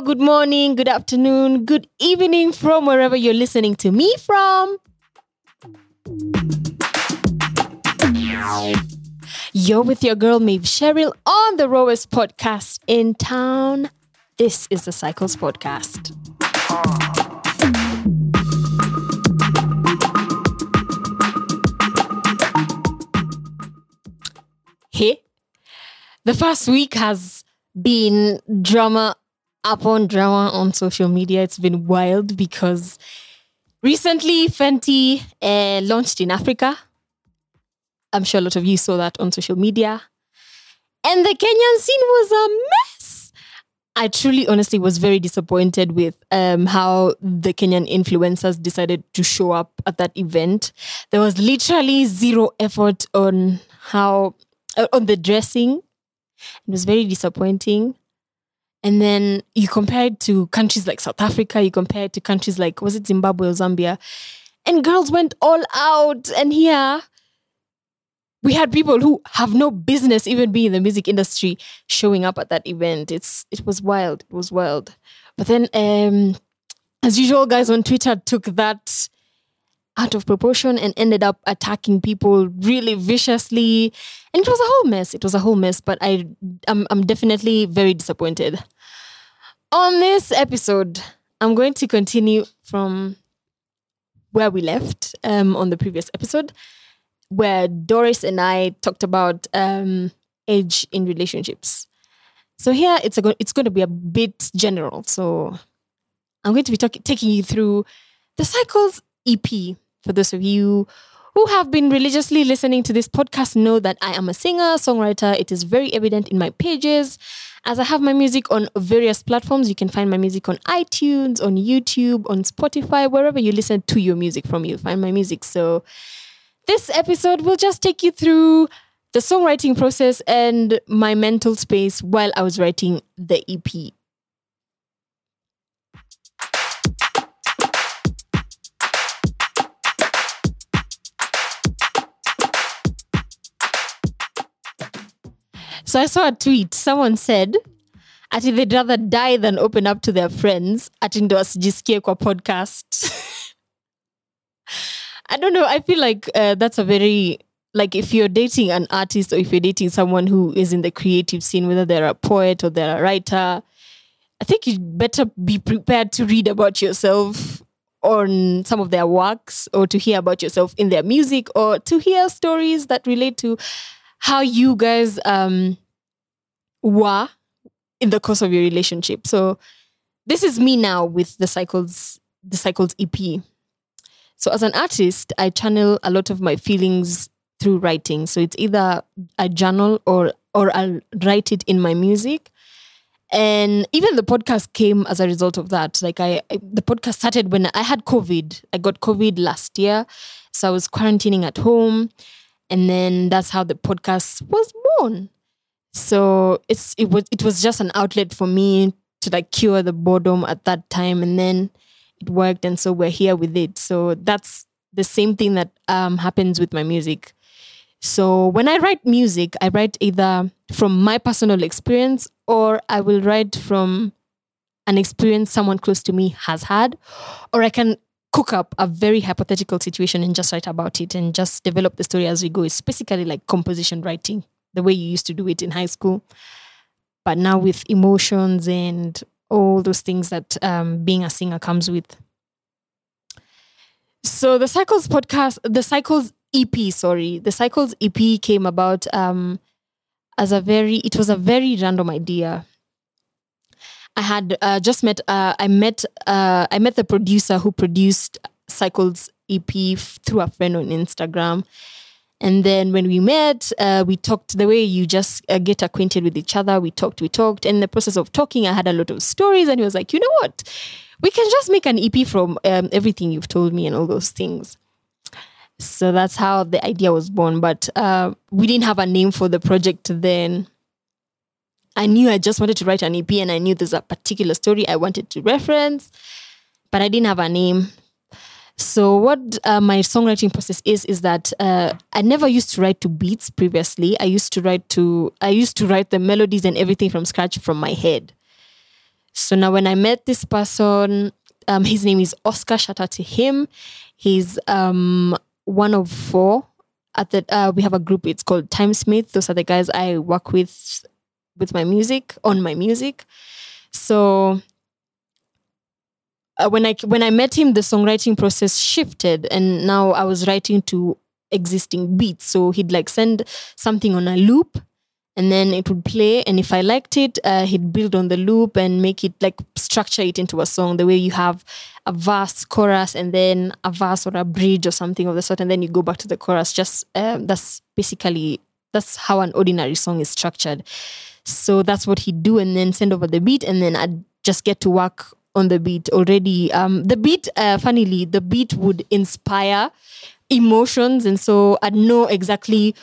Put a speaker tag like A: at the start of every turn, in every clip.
A: Good morning, good afternoon, good evening from wherever you're listening to me from. You're with your girl Maeve Cheryl on the Rowers podcast in town. This is the Cycles Podcast. Hey, the first week has been drama upon drama on social media. It's been wild because recently Fenty uh, launched in Africa. I'm sure a lot of you saw that on social media. And the Kenyan scene was a mess. I truly, honestly, was very disappointed with um, how the Kenyan influencers decided to show up at that event. There was literally zero effort on how, uh, on the dressing. It was very disappointing. And then you compare it to countries like South Africa, you compare it to countries like, was it Zimbabwe or Zambia? And girls went all out. And here, we had people who have no business even being in the music industry showing up at that event. It's it was wild. It was wild. But then um as usual, guys on Twitter took that out of proportion and ended up attacking people really viciously. And it was a whole mess. It was a whole mess. But I I'm I'm definitely very disappointed. On this episode, I'm going to continue from where we left um, on the previous episode where Doris and I talked about um, age in relationships. So here it's a, it's going to be a bit general. So I'm going to be talk- taking you through the Cycles EP. For those of you who have been religiously listening to this podcast, know that I am a singer, songwriter. It is very evident in my pages. As I have my music on various platforms, you can find my music on iTunes, on YouTube, on Spotify, wherever you listen to your music from, you'll find my music. So this episode will just take you through the songwriting process and my mental space while I was writing the EP. So I saw a tweet. Someone said, ati they'd rather die than open up to their friends ati ndo wasijisikie kwa podcast I don't know. I feel like uh, that's a very like if you're dating an artist or if you're dating someone who is in the creative scene, whether they're a poet or they're a writer, I think you better be prepared to read about yourself on some of their works or to hear about yourself in their music or to hear stories that relate to how you guys um, were in the course of your relationship. So this is me now with the cycles the cycles EP. So as an artist, I channel a lot of my feelings through writing. So it's either a journal or or I'll write it in my music. And even the podcast came as a result of that. Like I, I the podcast started when I had COVID. I got COVID last year. So I was quarantining at home. And then that's how the podcast was born. So it's it was it was just an outlet for me to like cure the boredom at that time. And then it worked and so we're here with it so that's the same thing that um, happens with my music so when i write music i write either from my personal experience or i will write from an experience someone close to me has had or i can cook up a very hypothetical situation and just write about it and just develop the story as we go it's basically like composition writing the way you used to do it in high school but now with emotions and all those things that um, being a singer comes with. So the Cycles podcast, the Cycles EP, sorry, the Cycles EP came about um, as a very, it was a very random idea. I had uh, just met, uh, I met, uh, I met the producer who produced Cycles EP through a friend on Instagram. And then when we met, uh, we talked the way you just uh, get acquainted with each other. We talked, we talked. And in the process of talking, I had a lot of stories. And he was like, you know what? We can just make an EP from um, everything you've told me and all those things. So that's how the idea was born. But uh, we didn't have a name for the project then. I knew I just wanted to write an EP and I knew there's a particular story I wanted to reference, but I didn't have a name. So what uh, my songwriting process is is that uh, I never used to write to beats previously. I used to write to I used to write the melodies and everything from scratch from my head. So now when I met this person, um, his name is Oscar. Shout out to him. He's um, one of four. At the uh, we have a group. It's called Timesmith. Those are the guys I work with with my music on my music. So uh, when I when I met him, the songwriting process shifted, and now I was writing to existing beats. So he'd like send something on a loop, and then it would play. And if I liked it, uh, he'd build on the loop and make it like structure it into a song. The way you have a verse, chorus, and then a verse or a bridge or something of the sort, and then you go back to the chorus. Just um, that's basically that's how an ordinary song is structured. So that's what he'd do, and then send over the beat, and then I'd just get to work on the beat already. Um, the beat, uh, funnily, the beat would inspire emotions, and so I'd know exactly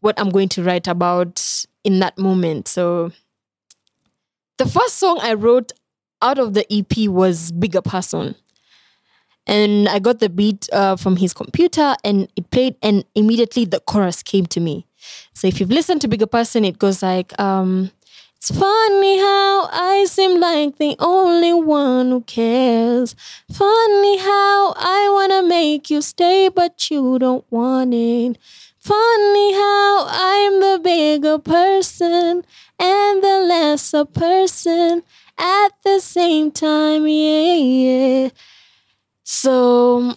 A: what I'm going to write about in that moment. So the first song I wrote out of the EP was Bigger Person. And I got the beat uh, from his computer and it played, and immediately the chorus came to me. So if you've listened to Bigger Person, it goes like, um, it's funny how I seem like the only one who cares. Funny how I wanna make you stay, but you don't want it. Funny how I'm the bigger person and the lesser person at the same time. Yeah, yeah. So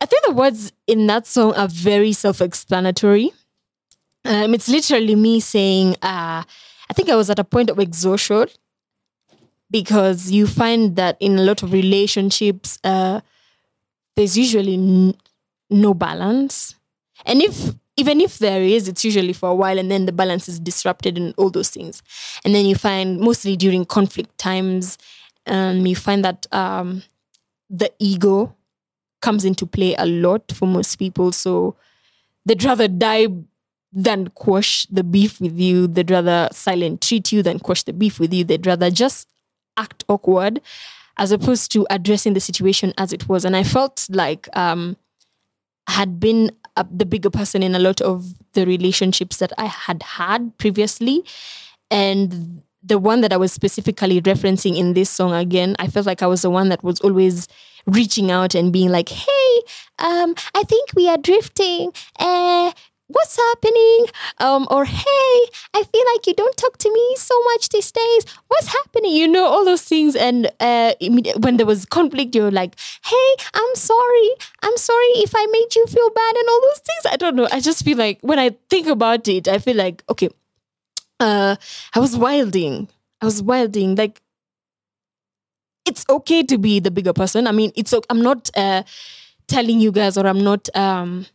A: I think the words in that song are very self explanatory. Um, it's literally me saying, uh, I think I was at a point of exhaustion because you find that in a lot of relationships, uh, there's usually n- no balance. And if even if there is, it's usually for a while and then the balance is disrupted and all those things. And then you find mostly during conflict times, um, you find that um, the ego comes into play a lot for most people. So they'd rather die than quash the beef with you. They'd rather silent treat you than quash the beef with you. They'd rather just act awkward as opposed to addressing the situation as it was. And I felt like um, had been a, the bigger person in a lot of the relationships that I had had previously. And the one that I was specifically referencing in this song again, I felt like I was the one that was always reaching out and being like, hey, um, I think we are drifting. Uh, what's happening? Um, or hey, I feel like you don't talk to me so much these days. What's happening? You know, all those things. And uh, when there was conflict, you're like, hey, I'm sorry. I'm sorry if I made you feel bad and all those things. I don't know. I just feel like when I think about it, I feel like, okay, uh, I was wilding. I was wilding. Like, it's okay to be the bigger person. I mean, it's I'm not uh, telling you guys or I'm not um,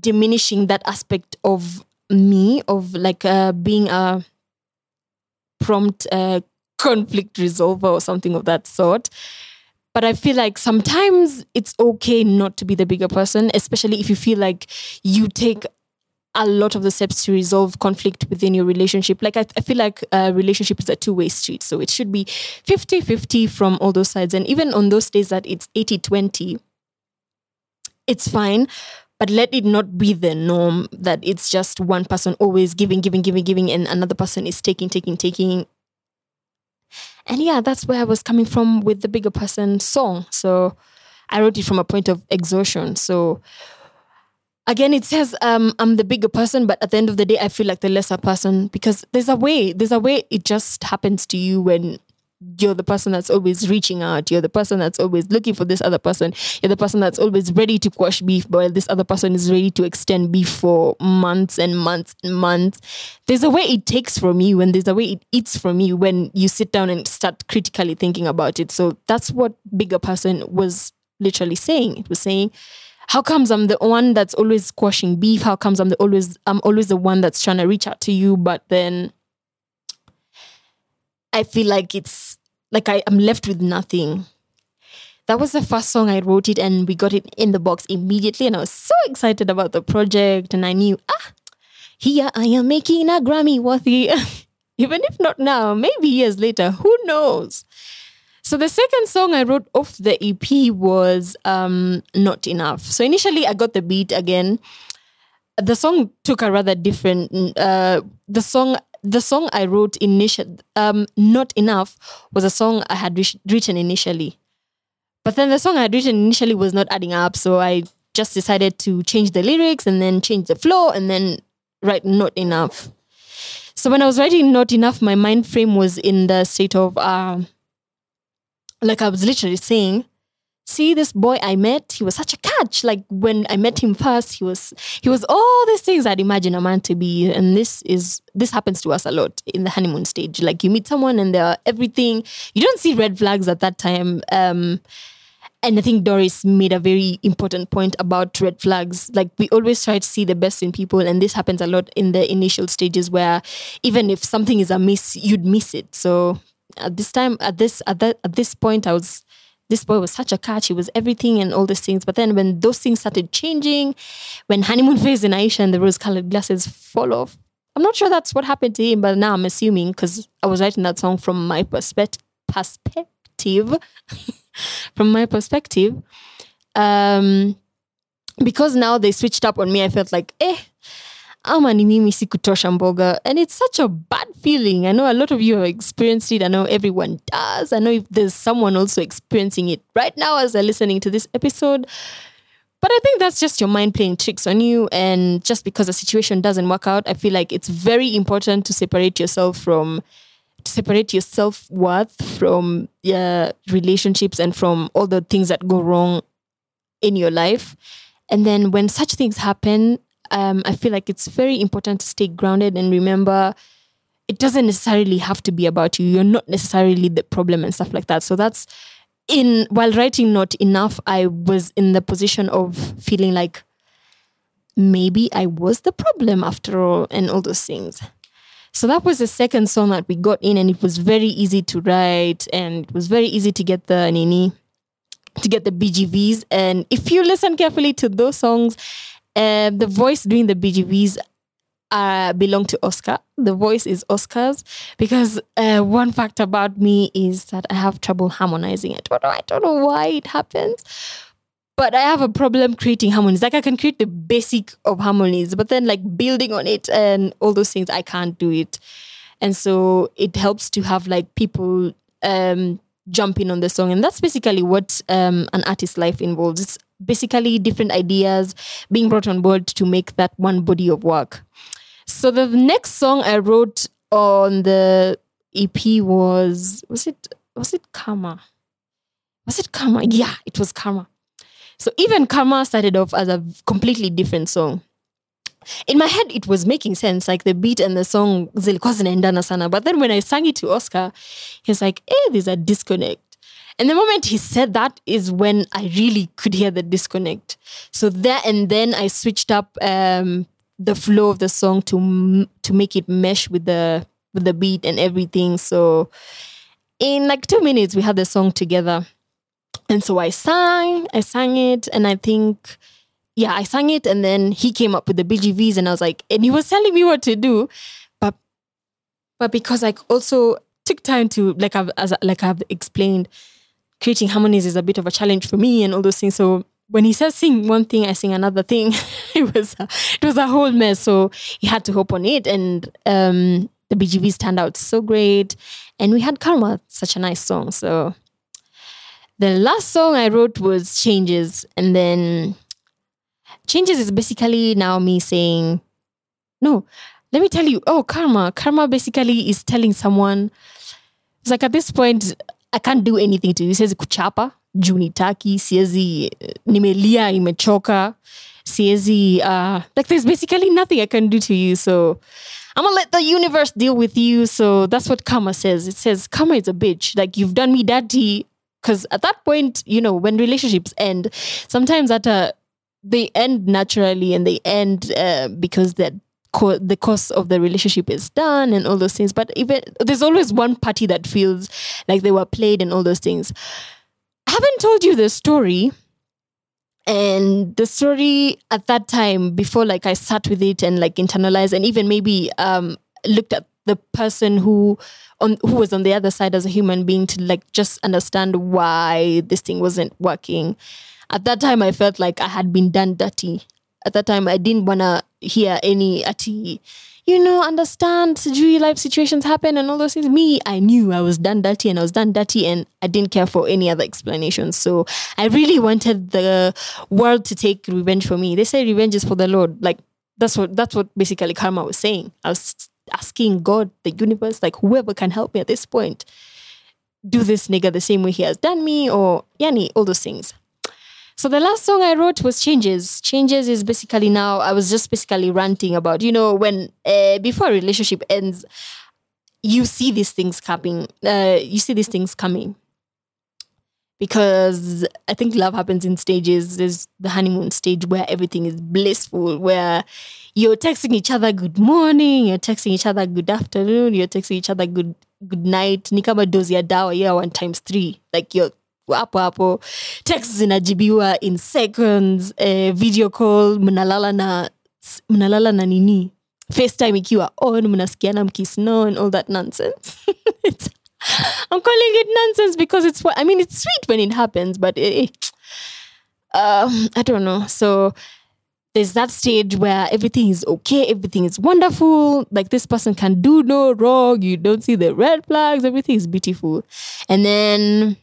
A: diminishing that aspect of me of like uh, being a prompt uh, conflict resolver or something of that sort. But i feel like sometimes it's okay not to be the bigger person especially if you feel like you take a lot of the steps to resolve conflict within your relationship. Like i, I feel like a relationship is a two-way street so it should be 50-50 from all those sides. And even on those days that it's 80-20 it's fine but let it not be the norm that it's just one person always giving, giving, giving, giving, and another person is taking, taking, taking. And yeah, that's where I was coming from with the bigger person song. So I wrote it from a point of exhaustion. So again, it says um, I'm the bigger person, but at the end of the day, I feel like the lesser person because there's a way, there's a way it just happens to you when you're the person that's always reaching out. You're the person that's always looking for this other person. You're the person that's always ready to quash beef, while this other person is ready to extend beef for months and months and months. There's a way it takes from you, and there's a way it eats from you when you sit down and start critically thinking about it. So that's what bigger person was literally saying. It was saying, how comes I'm the one that's always quashing beef? How comes I'm the always I'm always the one that's trying to reach out to you, but then I feel like it's like I am left with nothing. That was the first song I wrote it and we got it in the box immediately and I was so excited about the project and I knew ah here I am making a Grammy worthy even if not now maybe years later who knows. So the second song I wrote off the EP was um, Not Enough. So initially I got the beat again. The song took a rather different uh, the song the song I wrote initially, um, Not Enough, was a song I had re- written initially. But then the song I had written initially was not adding up. So I just decided to change the lyrics and then change the flow and then write Not Enough. So when I was writing Not Enough, my mind frame was in the state of, uh, like I was literally saying, see this boy I met, he was such a catch. Like when I met him first, he was he was all these things I'd imagine a man to be. And this is this happens to us a lot in the honeymoon stage. Like you meet someone and they're everything. You don't see red flags at that time. Um and I think Doris made a very important point about red flags. Like we always try to see the best in people, and this happens a lot in the initial stages where even if something is amiss, you'd miss it. So at this time, at this at that at this point, I was this boy was such a catch. He was everything and all these things. But then when those things started changing, when honeymoon phase in Aisha and the rose colored glasses fall off, I'm not sure that's what happened to him, but now I'm assuming because I was writing that song from my perspective. Perspective, from my perspective, um, because now they switched up on me. I felt like, eh, ama ni mimi sikutosha mboga. And it's such a bad feeling. I know a lot of you have experienced it. I know everyone does. I know if there's someone also experiencing it right now as they're listening to this episode. But i think that's just your mind playing tricks on you. And just because the situation doesn't work out i feel like it's very important to separate yourself from to separate your self-worth from your relationships and from all the things that go wrong in your life. And then when such things happen um, I feel like it's very important to stay grounded and remember it doesn't necessarily have to be about you. You're not necessarily the problem and stuff like that. So that's in while writing not enough, I was in the position of feeling like maybe I was the problem after all and all those things. So that was the second song that we got in and it was very easy to write and it was very easy to get the nini to get the BGVs. And if you listen carefully to those songs, um, the voice doing the BGVs uh, belong to Oscar. The voice is Oscar's because uh, one fact about me is that I have trouble harmonizing it. I don't know why it happens, but I have a problem creating harmonies. Like I can create the basic of harmonies, but then like building on it and all those things, I can't do it. And so it helps to have like people um, jump in on the song, and that's basically what um, an artist's life involves. It's basically different ideas being brought on board to make that one body of work. So the next song I wrote on the EP was was it was it Karma? Was it Karma? Yeah, it was Karma. So even Karma started off as a completely different song. In my head, it was making sense, like the beat and the song zilikuwa zinaendana sana. But then when I sang it to Oscar, he was like, "Hey, eh, there's a disconnect." And the moment he said that is when I really could hear the disconnect. So there and then I switched up um, the flow of the song to to make it mesh with the with the beat and everything. So in like two minutes we had the song together. And so I sang, I sang it, and I think, yeah, I sang it, and then he came up with the BGVs, and I was like, and he was telling me what to do, but but because I also took time to like I've as like I've explained, creating harmonies is a bit of a challenge for me and all those things. So when he says sing one thing, I sing another thing. it was a, it was a whole mess. So he had to hope on it, and um, the BGVs turned out so great. And we had Karma, such a nice song. So the last song I wrote was Changes, and then Changes is basically now me saying, no, let me tell you. Oh, Karma, Karma basically is telling someone. It's like at this point, I can't do anything to you. Siwezi kuchapa juu nitaki, siwezi nimelia, imechoka, siwezi uh, like there's basically nothing I can do to you. So I'm gonna let the universe deal with you. So that's what karma says. It says karma is a bitch. Like you've done me dirty. Because at that point, you know, when relationships end, sometimes at a they end naturally and they end uh, because that co- the course of the relationship is done and all those things. But even there's always one party that feels like they were played and all those things. I haven't told you the story. And the story at that time, before like I sat with it and like internalized and even maybe um looked at the person who on who was on the other side as a human being to like just understand why this thing wasn't working. At that time I felt like I had been done dirty at that time I didn't wanna hear any ati you know, understand sijui life situations happen and all those things. Me, I knew I was done dirty and I was done dirty and I didn't care for any other explanations. So I really wanted the world to take revenge for me. They say revenge is for the Lord. Like that's what that's what basically karma was saying. I was asking God, the universe, like whoever can help me at this point, do this nigga the same way he has done me, or yani, all those things. So the last song I wrote was Changes. Changes is basically now, I was just basically ranting about, you know, when uh, before a relationship ends, you see these things coming. Uh, you see these things coming. Because I think love happens in stages. There's the honeymoon stage where everything is blissful, where you're texting each other good morning, you're texting each other good afternoon, you're texting each other good good night. Nikama dozi ya dawa, yeah, one times three. Like you're hapo hapo. Text zinajibiwa in seconds eh, video call mnalala na mnalala na nini? Facetime ikiwa on mnasikiana mkisno and all that nonsense. I'm calling it nonsense because it's i mean it's sweet when it happens but eh, um, i don't know. So there's that stage where everything is okay, everything is wonderful, like this person can do no wrong, you don't see the red flags, everything is beautiful. And then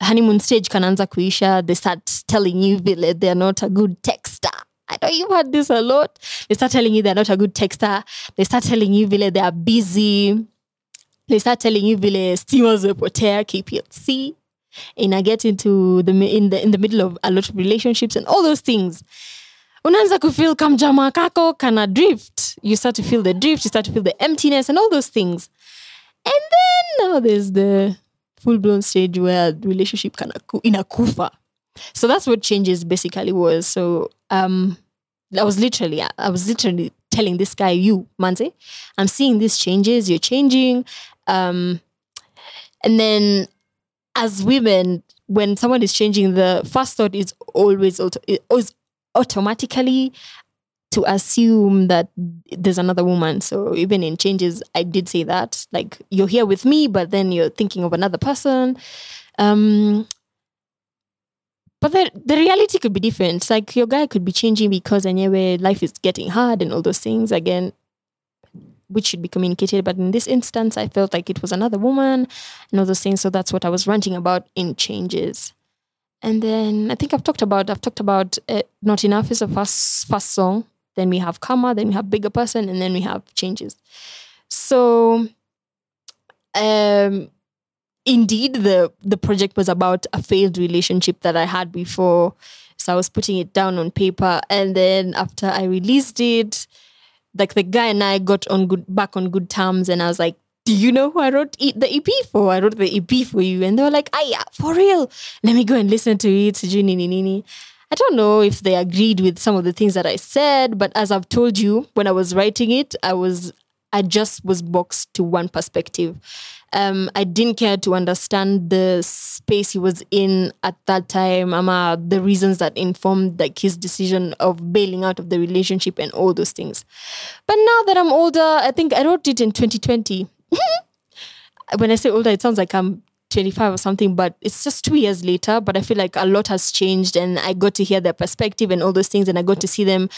A: honeymoon stage kanaanza kuisha they start telling you vile they're not a good texter I know you've heard this a lot. They start telling you they're not a good texter. They start telling you vile they are busy. They start telling you vile steamers wepotea KPLC. And I get into the in the in the middle of a lot of relationships and all those things. Unaanza kufeel kam jamaa kako kana drift. You start to feel the drift. You start to feel the emptiness and all those things. And then now there's the full blown stage where relationship kind of in a kufa. So that's what changes basically was. So um, I was literally, I was literally telling this guy, you, Manze, I'm seeing these changes, you're changing. Um, and then as women, when someone is changing, the first thought is always, auto, is automatically to assume that there's another woman. So even in changes, I did say that. Like you're here with me, but then you're thinking of another person. Um, but the, the reality could be different. Like your guy could be changing because anyway, life is getting hard and all those things. Again, which should be communicated. But in this instance, I felt like it was another woman and all those things. So that's what I was ranting about in changes. And then I think I've talked about I've talked about uh, not enough is a first first song then we have karma, then we have bigger person, and then we have changes. So um indeed the the project was about a failed relationship that I had before. So I was putting it down on paper. And then after I released it, like the guy and I got on good back on good terms and I was like, do you know who I wrote the EP for? I wrote the EP for you. And they were like, ah, yeah, for real. Let me go and listen to it. I don't know if they agreed with some of the things that I said, but as I've told you, when I was writing it, I was I just was boxed to one perspective. Um, I didn't care to understand the space he was in at that time, ama the reasons that informed like his decision of bailing out of the relationship and all those things. But now that I'm older, I think I wrote it in 2020. when I say older, it sounds like I'm 25 or something, but it's just two years later. But I feel like a lot has changed, and I got to hear their perspective and all those things, and I got to see them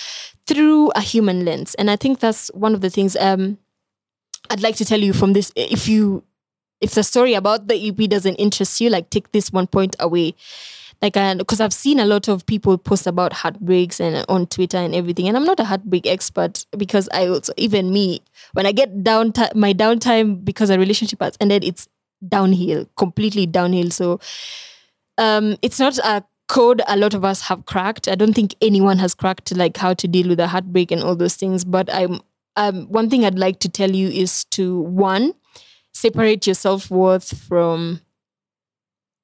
A: through a human lens. And I think that's one of the things um, I'd like to tell you from this. If you, if the story about the EP doesn't interest you, like take this one point away. Like, because I've seen a lot of people post about heartbreaks and on Twitter and everything, and I'm not a heartbreak expert because I also, even me, when I get down, my downtime because a relationship has ended, it's downhill, completely downhill. So um, it's not a code a lot of us have cracked. I don't think anyone has cracked like how to deal with a heartbreak and all those things. But I'm um, one thing I'd like to tell you is to one separate your self worth from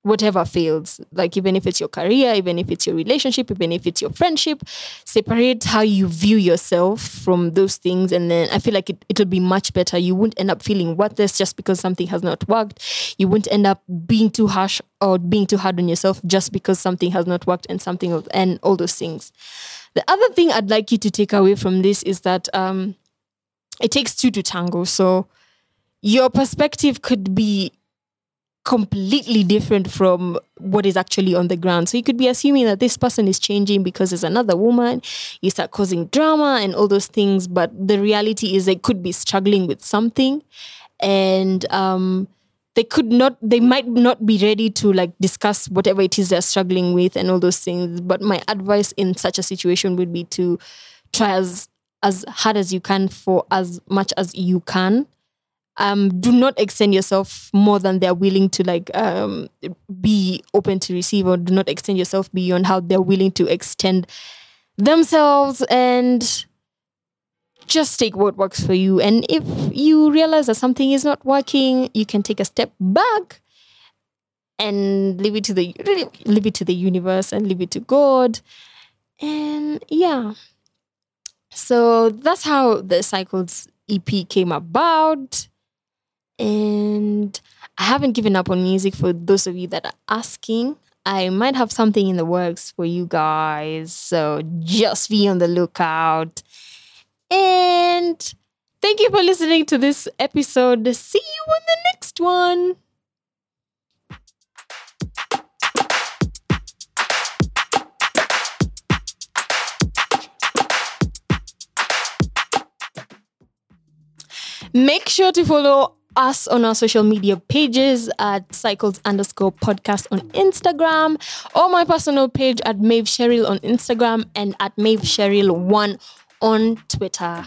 A: whatever fails like even if it's your career even if it's your relationship even if it's your friendship separate how you view yourself from those things. And then i feel like it, it'll be much better. You won't end up feeling worthless just because something has not worked. You won't end up being too harsh or being too hard on yourself just because something has not worked and something and all those things. The other thing i'd like you to take away from this is that um, it takes two to tango. So your perspective could be completely different from what is actually on the ground. So you could be assuming that this person is changing because there's another woman. You start causing drama and all those things, but the reality is they could be struggling with something, and um, they could not. They might not be ready to like discuss whatever it is they're struggling with and all those things. But my advice in such a situation would be to try as as hard as you can for as much as you can um, do not extend yourself more than they're willing to like um, be open to receive or do not extend yourself beyond how they're willing to extend themselves and just take what works for you. And if you realize that something is not working you can take a step back and leave it to the leave it to the universe and leave it to god. And yeah. So that's how the cycles ep came about and I haven't given up on music for those of you that are asking. I might have something in the works for you guys. So just be on the lookout. And thank you for listening to this episode. See you on the next one. Make sure to follow us on our social media pages at cycles underscore podcast on Instagram or my personal page at Maeve Cheryl on Instagram and at Maeve Cheryl1 on Twitter.